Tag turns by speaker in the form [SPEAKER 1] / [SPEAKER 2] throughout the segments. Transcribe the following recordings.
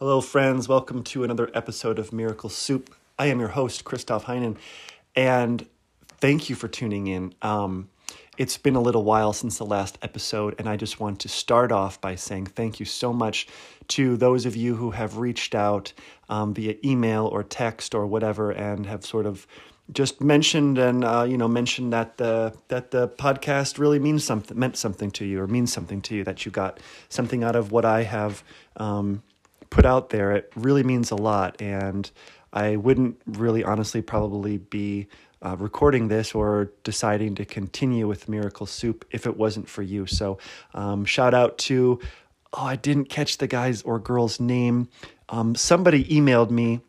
[SPEAKER 1] Hello, friends. Welcome to another episode of Miracle Soup. I am your host, Christoph Heinen, and thank you for tuning in. Um, it's been a little while since the last episode, and I just want to start off by saying thank you so much to those of you who have reached out um, via email or text or whatever and have sort of just mentioned and uh, you know mentioned that the that the podcast really means something meant something to you or means something to you that you got something out of what I have um, put out there, it really means a lot. And I wouldn't really honestly probably be uh, recording this or deciding to continue with Miracle Soup if it wasn't for you. So, um, shout out to, oh, I didn't catch the guy's or girl's name. Um, somebody emailed me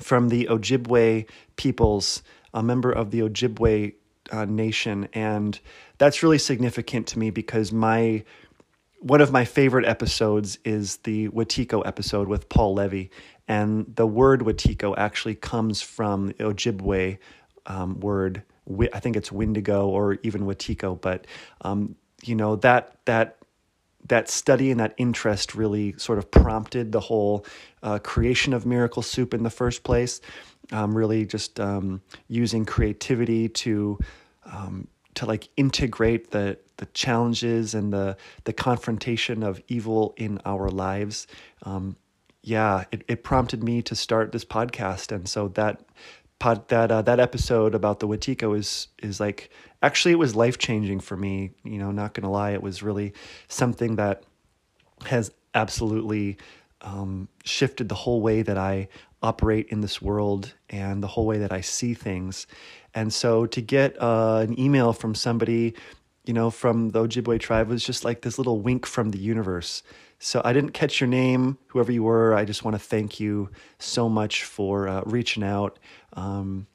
[SPEAKER 1] from the Ojibwe peoples, a member of the Ojibwe uh, nation. And that's really significant to me because my one of my favorite episodes is the Wetiko episode with Paul Levy. And the word Wetiko actually comes from the Ojibwe um, word. I think it's Windigo or even Wetiko. But, um, you know, that, that, that study and that interest really sort of prompted the whole uh, creation of Miracle Soup in the first place. Um, really just um, using creativity to um, to like integrate the the challenges and the the confrontation of evil in our lives. Um, yeah, it, it prompted me to start this podcast, and so that pod that uh, that episode about the Wetiko is is like actually it was life changing for me. You know, not gonna lie, it was really something that has absolutely um, shifted the whole way that I operate in this world and the whole way that I see things. And so to get uh, an email from somebody, you know, from the Ojibwe tribe was just like this little wink from the universe. So I didn't catch your name, whoever you were. I just want to thank you so much for uh, reaching out. Um,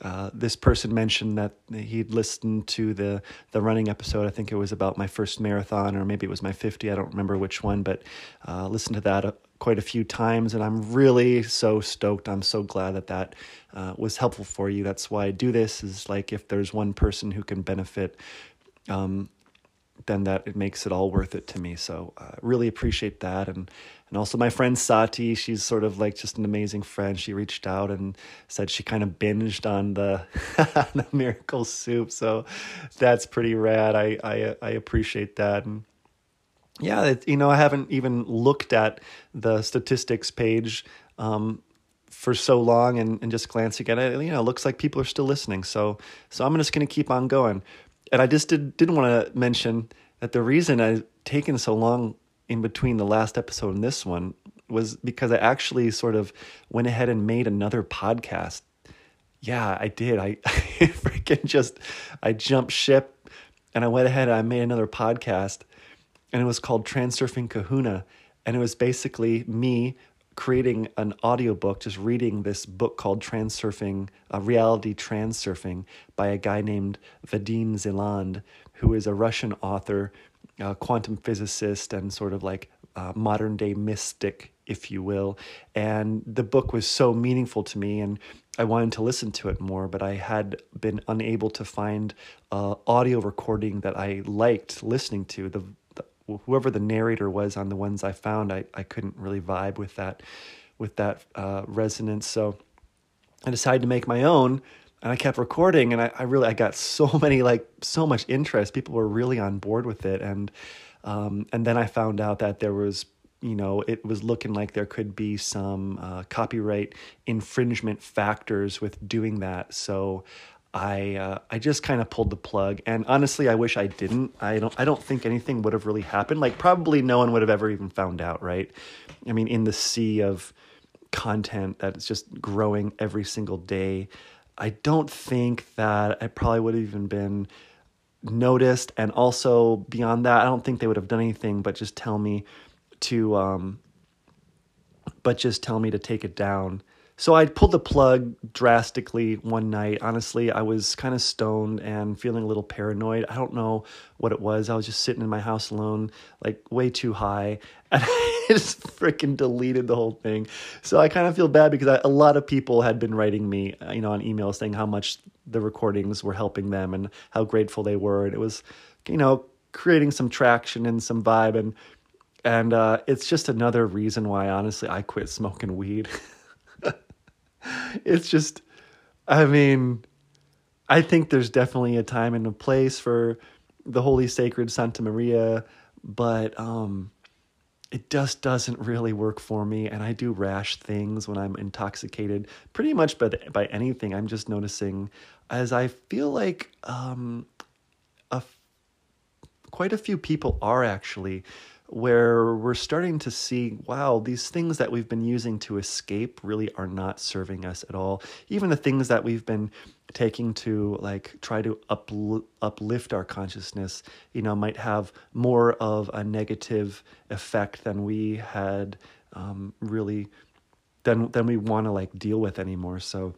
[SPEAKER 1] uh, this person mentioned that he'd listened to the the running episode. I think it was about my first marathon, or maybe it was my 50. I don't remember which one, but uh, listened to that uh, quite a few times, and I'm really so stoked. I'm so glad that that uh, was helpful for you. That's why I do this. Is like if there's one person who can benefit. Um, then that it makes it all worth it to me. So I uh, really appreciate that, and and also my friend Sati, she's sort of like just an amazing friend. She reached out and said she kind of binged on the, the miracle soup. So that's pretty rad. I, I, I appreciate that. And yeah, it, you know, I haven't even looked at the statistics page um, for so long and, and just glancing at it, you know, it looks like people are still listening. So, so I'm just going to keep on going. And I just did, didn't want to mention that the reason I've taken so long in between the last episode and this one was because I actually sort of went ahead and made another podcast. Yeah, I did. I, I freaking just I jumped ship and I went ahead and I made another podcast and it was called Transurfing Kahuna and it was basically me creating an audiobook just reading this book called Transurfing uh, Reality Transurfing by a guy named Vadim Zeland who is a Russian author uh, quantum physicist and sort of like modern day mystic, if you will. And the book was so meaningful to me, and I wanted to listen to it more, but I had been unable to find uh, audio recording that I liked listening to. The, whoever the narrator was on the ones I found, I, I couldn't really vibe with that with that uh, resonance. So I decided to make my own and I kept recording and I, I, really I got so many like so much interest. People were really on board with it and um, and then I found out that there was you know it was looking like there could be some uh, copyright infringement factors with doing that. So I uh, I just kind of pulled the plug and honestly I wish I didn't. I don't I don't think anything would have really happened. Like probably no one would have ever even found out, right? I mean in the sea of content that's just growing every single day I don't think that I probably would have even been noticed. And also beyond that, I don't think they would have done anything but just tell me to, um, but just tell me to take it down. So I pulled the plug drastically one night. Honestly, I was kind of stoned and feeling a little paranoid. I don't know what it was. I was just sitting in my house alone, like way too high, and I just freaking deleted the whole thing. So I kind of feel bad because I, a lot of people had been writing me, uh, you know, on email saying how much the recordings were helping them and how grateful they were, and it was, you know, creating some traction and some vibe and and uh, it's just another reason why, honestly, I quit smoking weed. it's just, I mean, I think there's definitely a time and a place for the Holy Sacred Santa Maria, but um, it just doesn't really work for me. And I do rash things when I'm intoxicated, pretty much by, the, by anything. I'm just noticing as I feel like um, a, quite a few people are actually where we're starting to see wow, these things that we've been using to escape really are not serving us at all. Even the things that we've been taking to like try to upl- uplift our consciousness, you know, might have more of a negative effect than we had um, really than than we want to like deal with anymore. So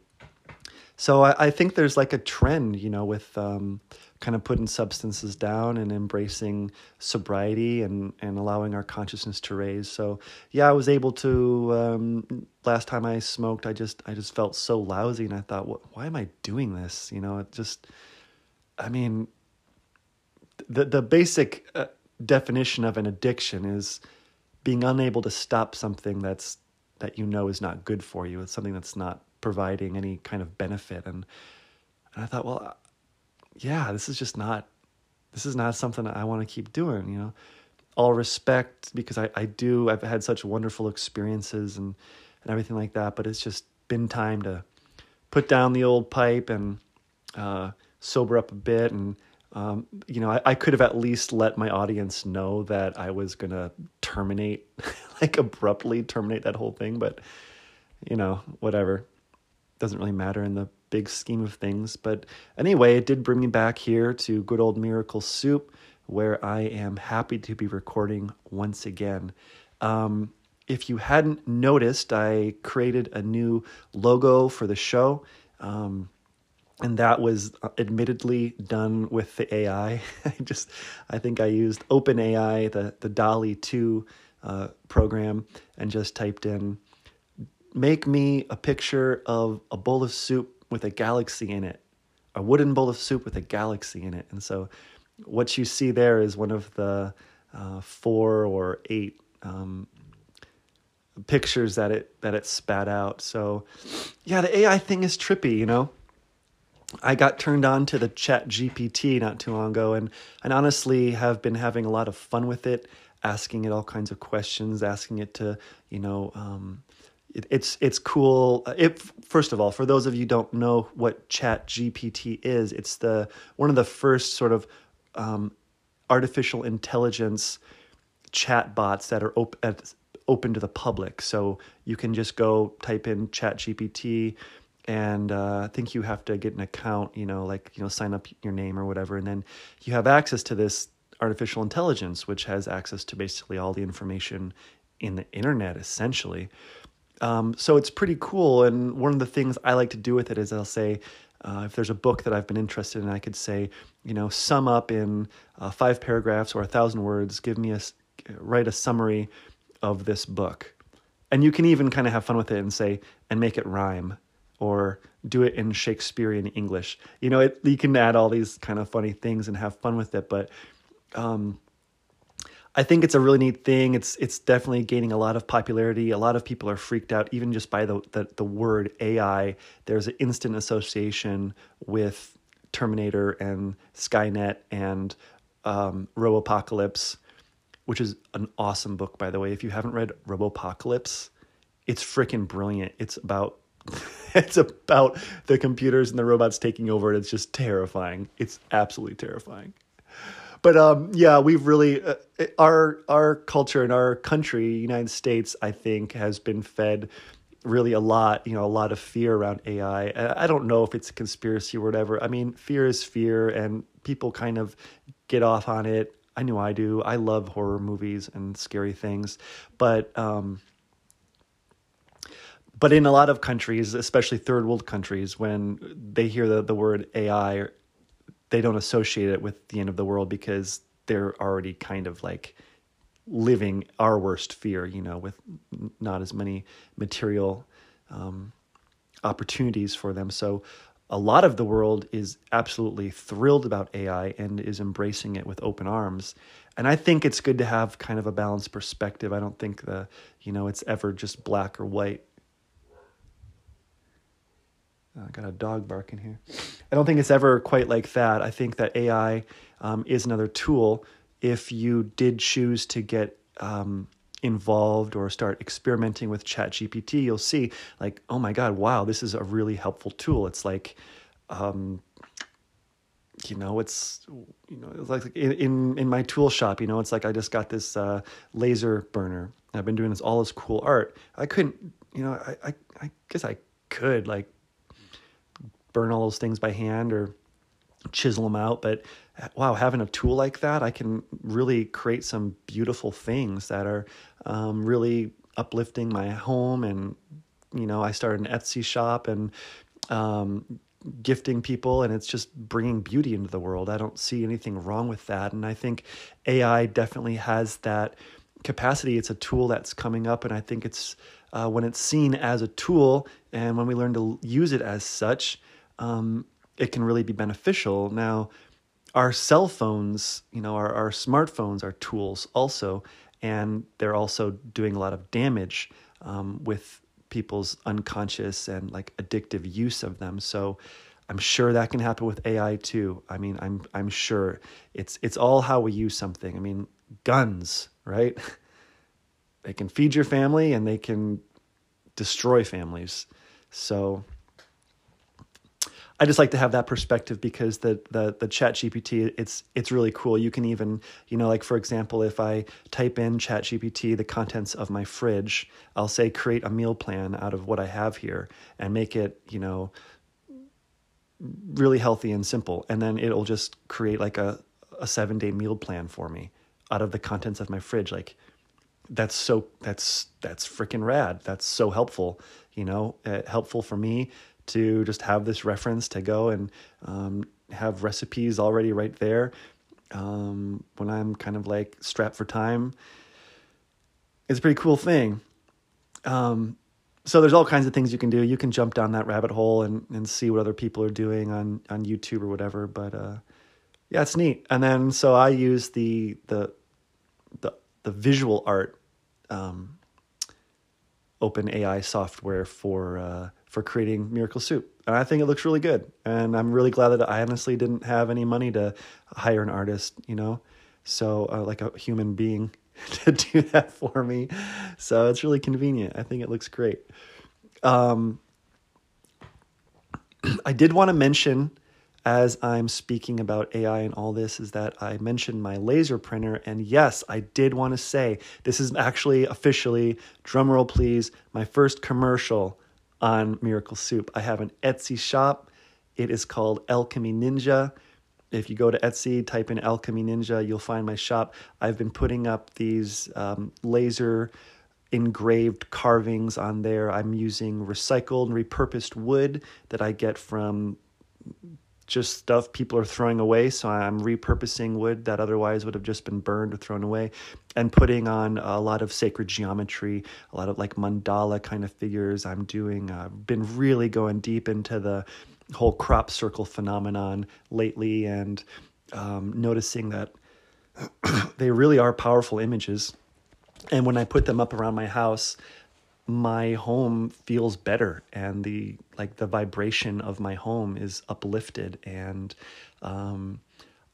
[SPEAKER 1] so I, I think there's like a trend, you know, with um, kind of putting substances down and embracing sobriety and, and allowing our consciousness to raise. So yeah, I was able to. Um, last time I smoked, I just I just felt so lousy, and I thought, what, why am I doing this? You know, it just. I mean, the the basic uh, definition of an addiction is being unable to stop something that's that you know is not good for you. It's something that's not providing any kind of benefit. And, and I thought, well, yeah, this is just not, this is not something I want to keep doing, you know, all respect because I, I do, I've had such wonderful experiences and, and everything like that, but it's just been time to put down the old pipe and, uh, sober up a bit and, um, you know, I, I, could have at least let my audience know that I was gonna terminate, like abruptly terminate that whole thing. But you know, whatever doesn't really matter in the big scheme of things. But anyway, it did bring me back here to good old Miracle Soup, where I am happy to be recording once again. Um, if you hadn't noticed, I created a new logo for the show. Um, and that was admittedly done with the AI. I just, I think I used OpenAI, the the DALL-E 2 uh, program, and just typed in make me a picture of a bowl of soup with a galaxy in it, a wooden bowl of soup with a galaxy in it. And so what you see there is one of the uh, four or eight um, pictures that it that it spat out. So yeah, the AI thing is trippy, you know. I got turned on to the Chat GPT not too long ago, and and honestly have been having a lot of fun with it, asking it all kinds of questions, asking it to you know um, it, it's it's cool. It first of all, for those of you don't know what Chat GPT is, it's the one of the first sort of um, artificial intelligence chat bots that are op- open to the public. So you can just go type in Chat GPT, and uh, I think you have to get an account. You know, like you know, sign up your name or whatever, and then you have access to this artificial intelligence, which has access to basically all the information in the internet, essentially. Um, so it's pretty cool. And one of the things I like to do with it is I'll say, uh, if there's a book that I've been interested in, I could say, you know, sum up in uh, five paragraphs or a thousand words, give me a, write a summary of this book. And you can even kind of have fun with it and say, and make it rhyme or do it in Shakespearean English. You know, it, you can add all these kind of funny things and have fun with it. But um, I think it's a really neat thing. It's it's definitely gaining a lot of popularity. A lot of people are freaked out even just by the the, the word AI. There's an instant association with Terminator and Skynet and um, Robopocalypse, which is an awesome book by the way. If you haven't read Robopocalypse, it's freaking brilliant. It's about it's about the computers and the robots taking over. and It's just terrifying. It's absolutely terrifying but um, yeah, we've really uh, our our culture and our country, United States, I think, has been fed really a lot, you know, a lot of fear around AI. I don't know if it's a conspiracy or whatever. I mean, fear is fear, and people kind of get off on it. I know I do. I love horror movies and scary things, but um, but in a lot of countries, especially third world countries, when they hear the, the word AI they don't associate it with the end of the world because they're already kind of like living our worst fear, you know, with not as many material um, opportunities for them. So a lot of the world is absolutely thrilled about AI and is embracing it with open arms. and I think it's good to have kind of a balanced perspective. I don't think the you know it's ever just black or white. I got a dog barking here. I don't think it's ever quite like that. I think that AI um, is another tool. If you did choose to get um, involved or start experimenting with ChatGPT, you'll see like, oh my God, wow, this is a really helpful tool. It's like, um, you know, it's you know, it's like in, in my tool shop, you know, it's like I just got this uh, laser burner. I've been doing this all this cool art. I couldn't, you know, I, I I guess I could like burn all those things by hand or chisel them out, but wow, having a tool like that, I can really create some beautiful things that are um, really uplifting my home. And, you know, I started an Etsy shop and um, gifting people, and it's just bringing beauty into the world. I don't see anything wrong with that. And I think AI definitely has that capacity. It's a tool that's coming up, and I think it's uh, when it's seen as a tool and when we learn to use it as such, um, it can really be beneficial. Now, our cell phones, you know, our, our smartphones are tools also, and they're also doing a lot of damage um, with people's unconscious and like addictive use of them. So I'm sure that can happen with AI too. I mean, I'm I'm sure it's it's all how we use something. I mean, guns, right? they can feed your family and they can destroy families. So I just like to have that perspective because the the the Chat GPT it's it's really cool. You can even you know like for example if I type in Chat GPT the contents of my fridge, I'll say create a meal plan out of what I have here and make it you know really healthy and simple, and then it'll just create like a a seven day meal plan for me out of the contents of my fridge. Like that's so that's that's freaking rad. That's so helpful. You know, uh, helpful for me to just have this reference to go and um, have recipes already right there um, when I'm kind of like strapped for time. It's a pretty cool thing. Um, so there's all kinds of things you can do. You can jump down that rabbit hole and, and see what other people are doing on, on YouTube or whatever. But uh, yeah, it's neat. And then so I use the the the the visual art um, open AI software for uh, for creating Miracle Soup. And I think it looks really good. And I'm really glad that I honestly didn't have any money to hire an artist, you know, so uh, like a human being to do that for me. So it's really convenient. I think it looks great. Um, I did want to mention as I'm speaking about AI and all this is that I mentioned my laser printer. And yes, I did want to say this is actually officially, drumroll please, my first commercial on Miracle Soup. I have an Etsy shop. It is called Alchemy Ninja. If you go to Etsy, type in Alchemy Ninja, you'll find my shop. I've been putting up these um, laser engraved carvings on there. I'm using recycled and repurposed wood that I get from just stuff people are throwing away. So I'm repurposing wood that otherwise would have just been burned or thrown away and putting on a lot of sacred geometry, a lot of like mandala kind of figures. I'm doing, I've uh, been really going deep into the whole crop circle phenomenon lately and um, noticing that they really are powerful images. And when I put them up around my house, my home feels better and the like the vibration of my home is uplifted and um,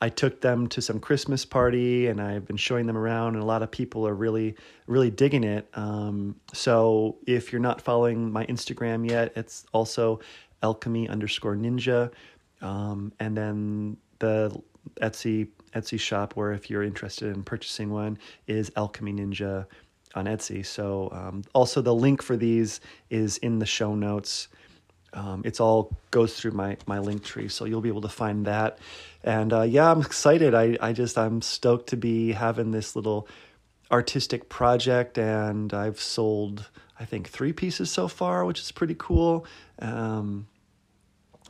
[SPEAKER 1] I took them to some Christmas party and I've been showing them around and a lot of people are really really digging it. Um, so if you're not following my Instagram yet, it's also alchemy underscore ninja. Um, and then the Etsy Etsy shop where if you're interested in purchasing one is alchemy ninja on Etsy. So um, also the link for these is in the show notes. Um, it's all goes through my my link tree, so you'll be able to find that. And uh, yeah, I'm excited. I I just I'm stoked to be having this little artistic project, and I've sold I think three pieces so far, which is pretty cool. Um,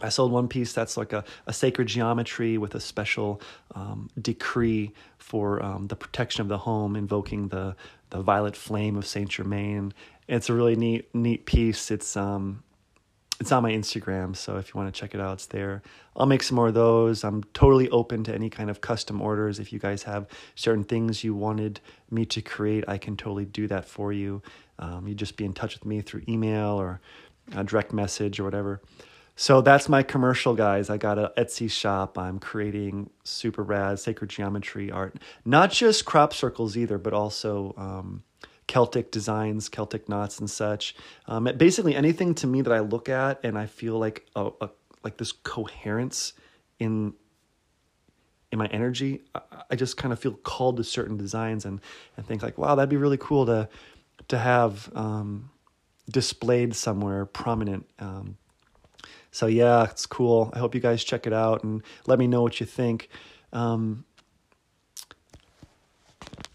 [SPEAKER 1] I sold one piece that's like a, a sacred geometry with a special um, decree for um, the protection of the home, invoking the the violet flame of Saint Germain. It's a really neat neat piece. It's um, it's on my Instagram, so if you want to check it out, it's there. I'll make some more of those. I'm totally open to any kind of custom orders. If you guys have certain things you wanted me to create, I can totally do that for you. Um, you just be in touch with me through email or a direct message or whatever. So that's my commercial, guys. I got an Etsy shop. I'm creating super rad sacred geometry art, not just crop circles either, but also um, Celtic designs, Celtic knots, and such. Um, basically, anything to me that I look at and I feel like a, a like this coherence in in my energy, I, I just kind of feel called to certain designs and and think like, wow, that'd be really cool to to have um, displayed somewhere prominent. So yeah, it's cool. I hope you guys check it out and let me know what you think. Um,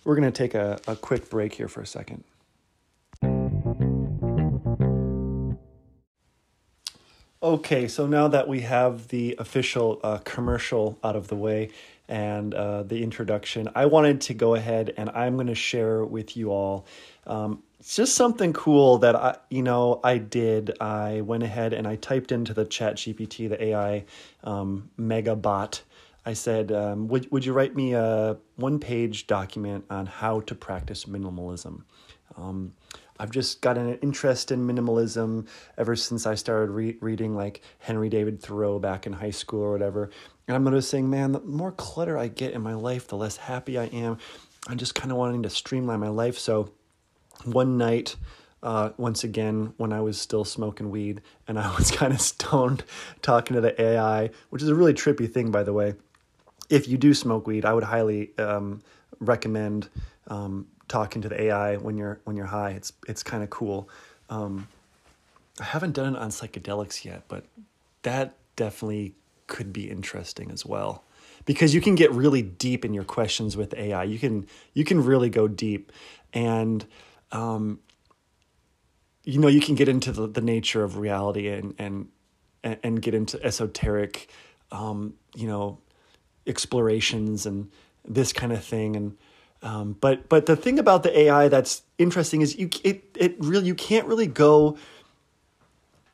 [SPEAKER 1] we're going to take a, a quick break here for a second. Okay, so now that we have the official uh, commercial out of the way and uh, the introduction, I wanted to go ahead and I'm going to share with you all. Um, it's just something cool that I, you know, I did. I went ahead and I typed into the Chat GPT, the AI um, mega bot, I said, um, would, would you write me a one page document on how to practice minimalism? Um, I've just got an interest in minimalism ever since I started re- reading like Henry David Thoreau back in high school or whatever. And I'm noticing, man, the more clutter I get in my life, the less happy I am. I'm just kind of wanting to streamline my life. So one night, uh, once again, when I was still smoking weed and I was kind of stoned talking to the AI, which is a really trippy thing, by the way if you do smoke weed, I would highly um, recommend um, talking to the AI when you're when you're high. It's it's kind of cool. Um, I haven't done it on psychedelics yet, but that definitely could be interesting as well because you can get really deep in your questions with AI. You can you can really go deep, and um, you know you can get into the, the nature of reality and and and get into esoteric, um, you know, explorations and this kind of thing and um, but but the thing about the AI that's interesting is you it it really you can't really go.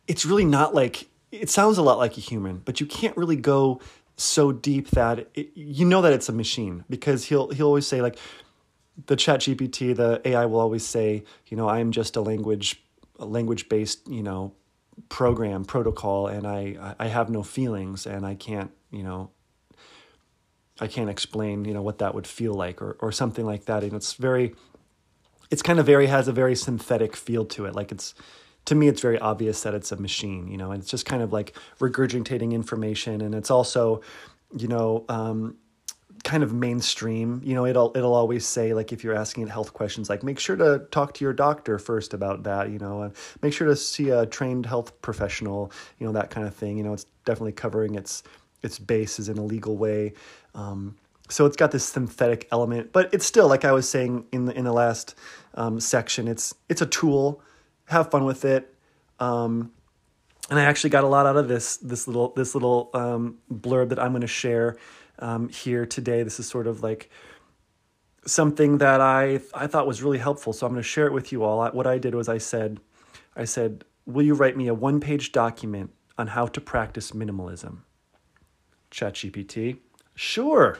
[SPEAKER 1] It's really not like it sounds a lot like a human, but you can't really go so deep that it, you know that it's a machine because he'll he'll always say like the chat gpt the ai will always say you know i'm just a language a language based you know program protocol and i i have no feelings and i can't you know I can't explain, you know, what that would feel like or, or something like that. And it's very, it's kind of very, has a very synthetic feel to it. Like it's, to me, it's very obvious that it's a machine, you know, and it's just kind of like regurgitating information. And it's also, you know, um, kind of mainstream. You know, it'll it'll always say like if you're asking health questions, like make sure to talk to your doctor first about that. You know, and make sure to see a trained health professional. You know, that kind of thing. You know, it's definitely covering its its bases in a legal way. Um, so it's got this synthetic element, but it's still like I was saying in the in the last um, section. It's it's a tool. Have fun with it. Um, and I actually got a lot out of this this little this little um, blurb that I'm going to share um, here today. This is sort of like something that I I thought was really helpful. So I'm going to share it with you all. What I did was I said I said, "Will you write me a one page document on how to practice minimalism?" ChatGPT. Sure.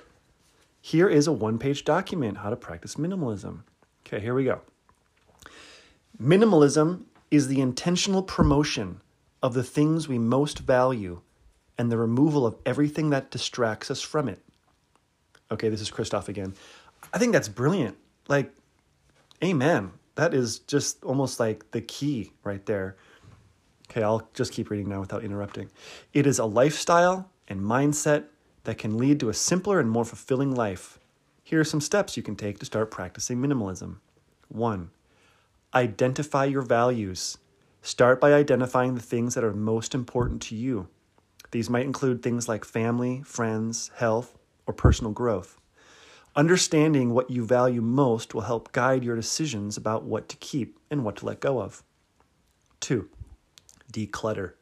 [SPEAKER 1] Here is a one page document how to practice minimalism. Okay, here we go. Minimalism is the intentional promotion of the things we most value and the removal of everything that distracts us from it. Okay, this is Christoph again. I think that's brilliant. Like, amen. That is just almost like the key right there. Okay, I'll just keep reading now without interrupting. It is a lifestyle and mindset that can lead to a simpler and more fulfilling life. Here are some steps you can take to start practicing minimalism. 1. Identify your values. Start by identifying the things that are most important to you. These might include things like family, friends, health, or personal growth. Understanding what you value most will help guide your decisions about what to keep and what to let go of. 2. Declutter.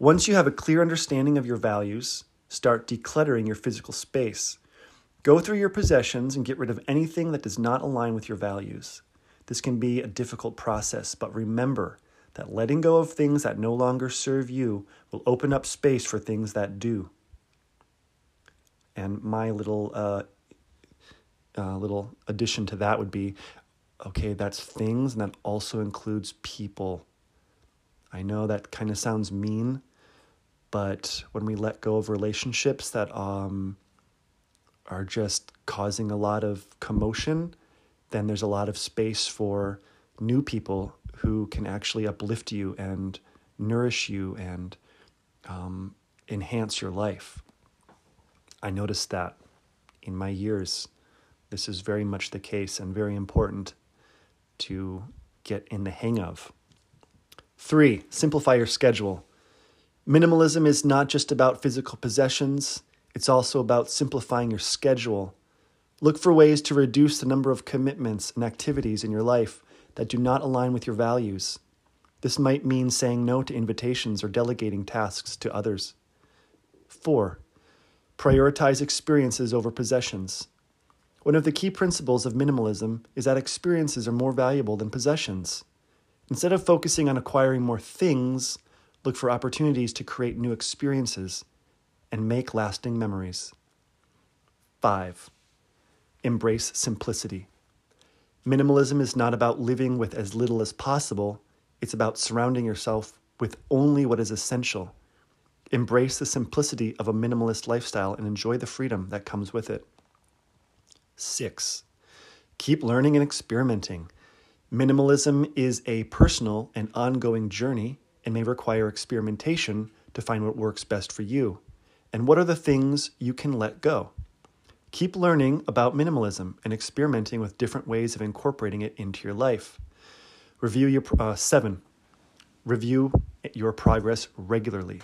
[SPEAKER 1] Once you have a clear understanding of your values, start decluttering your physical space. Go through your possessions and get rid of anything that does not align with your values. This can be a difficult process, but remember that letting go of things that no longer serve you will open up space for things that do. And my little uh, uh, little addition to that would be okay, that's things, and that also includes people. I know that kind of sounds mean, but when we let go of relationships that um, are just causing a lot of commotion, then there's a lot of space for new people who can actually uplift you and nourish you and um, enhance your life. I noticed that in my years. This is very much the case and very important to get in the hang of. Three, simplify your schedule. Minimalism is not just about physical possessions, it's also about simplifying your schedule. Look for ways to reduce the number of commitments and activities in your life that do not align with your values. This might mean saying no to invitations or delegating tasks to others. 4. Prioritize experiences over possessions. One of the key principles of minimalism is that experiences are more valuable than possessions. Instead of focusing on acquiring more things, look for opportunities to create new experiences and make lasting memories. 5. Embrace simplicity. Minimalism is not about living with as little as possible, it's about surrounding yourself with only what is essential. Embrace the simplicity of a minimalist lifestyle and enjoy the freedom that comes with it. 6. Keep learning and experimenting. Minimalism is a personal and ongoing journey and may require experimentation to find what works best for you. And what are the things you can let go? Keep learning about minimalism and experimenting with different ways of incorporating it into your life. Review your uh, seven. Review your progress regularly.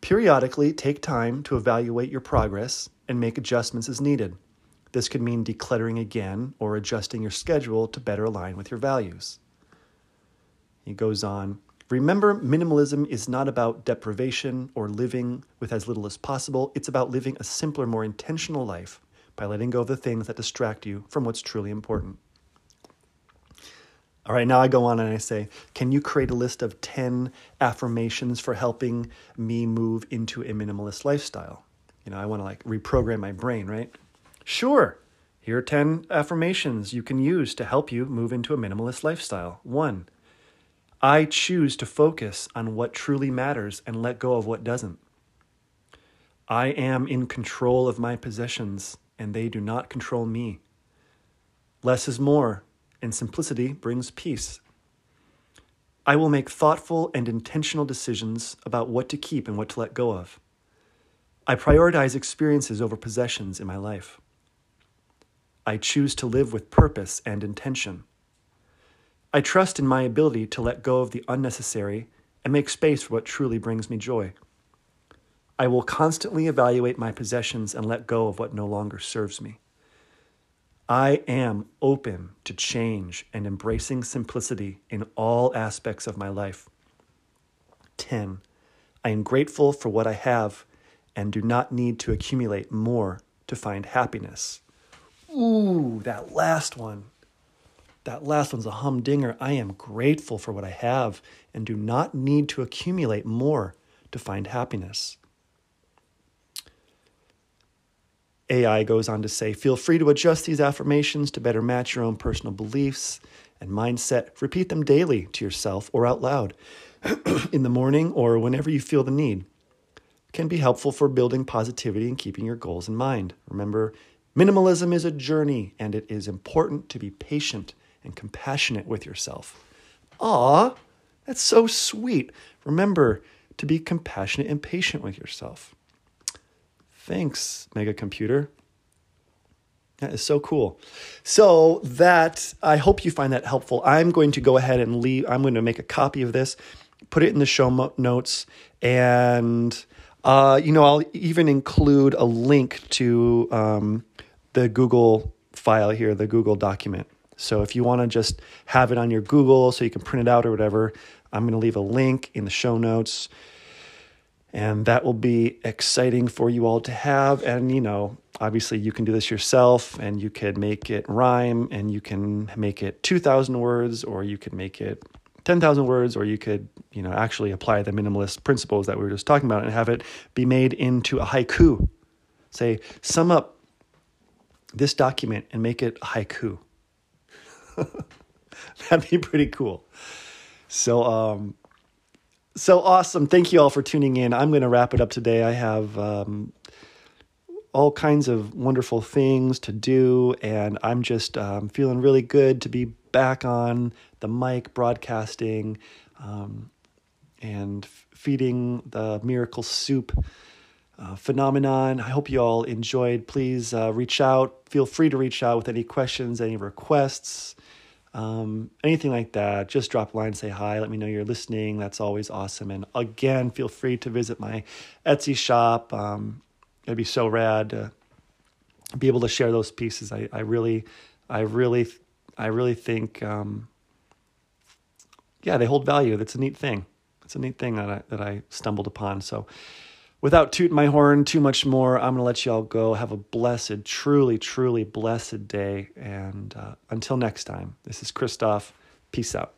[SPEAKER 1] Periodically, take time to evaluate your progress and make adjustments as needed. This could mean decluttering again or adjusting your schedule to better align with your values. He goes on Remember, minimalism is not about deprivation or living with as little as possible. It's about living a simpler, more intentional life by letting go of the things that distract you from what's truly important. All right, now I go on and I say, Can you create a list of 10 affirmations for helping me move into a minimalist lifestyle? You know, I want to like reprogram my brain, right? Sure. Here are 10 affirmations you can use to help you move into a minimalist lifestyle. One, I choose to focus on what truly matters and let go of what doesn't. I am in control of my possessions, and they do not control me. Less is more, and simplicity brings peace. I will make thoughtful and intentional decisions about what to keep and what to let go of. I prioritize experiences over possessions in my life. I choose to live with purpose and intention. I trust in my ability to let go of the unnecessary and make space for what truly brings me joy. I will constantly evaluate my possessions and let go of what no longer serves me. I am open to change and embracing simplicity in all aspects of my life. 10. I am grateful for what I have and do not need to accumulate more to find happiness. Ooh, that last one. That last one's a humdinger. I am grateful for what I have and do not need to accumulate more to find happiness. AI goes on to say feel free to adjust these affirmations to better match your own personal beliefs and mindset. Repeat them daily to yourself or out loud in the morning or whenever you feel the need. can be helpful for building positivity and keeping your goals in mind. Remember, minimalism is a journey and it is important to be patient and compassionate with yourself. Ah, that's so sweet. Remember to be compassionate and patient with yourself. Thanks, Mega Computer. That is so cool. So that I hope you find that helpful. I'm going to go ahead and leave. I'm going to make a copy of this, put it in the show notes, and uh, you know I'll even include a link to um, the Google file here, the Google document. So if you want to just have it on your Google so you can print it out or whatever, I'm going to leave a link in the show notes. And that will be exciting for you all to have. And, you know, obviously you can do this yourself and you could make it rhyme and you can make it 2,000 words or you could make it 10,000 words, or you could, you know, actually apply the minimalist principles that we were just talking about and have it be made into a haiku. Say, sum up this document and make it a haiku. That'd be pretty cool. So, um, so awesome. Thank you all for tuning in. I'm going to wrap it up today. I have um, all kinds of wonderful things to do, and I'm just um, feeling really good to be back on the mic broadcasting um, and feeding the miracle soup uh, phenomenon. I hope you all enjoyed. Please uh, reach out. Feel free to reach out with any questions, any requests, um, anything like that. Just drop a line, say hi, let me know you're listening. That's always awesome. And again, feel free to visit my Etsy shop. Um, it'd be so rad to be able to share those pieces. I, I really, I really, I really think, um, yeah, they hold value. That's a neat thing. It's a neat thing that I, that I stumbled upon. So, without tooting my horn too much more, I'm going to let you all go. Have a blessed, truly, truly blessed day. And uh, until next time, this is Christoph. Peace out.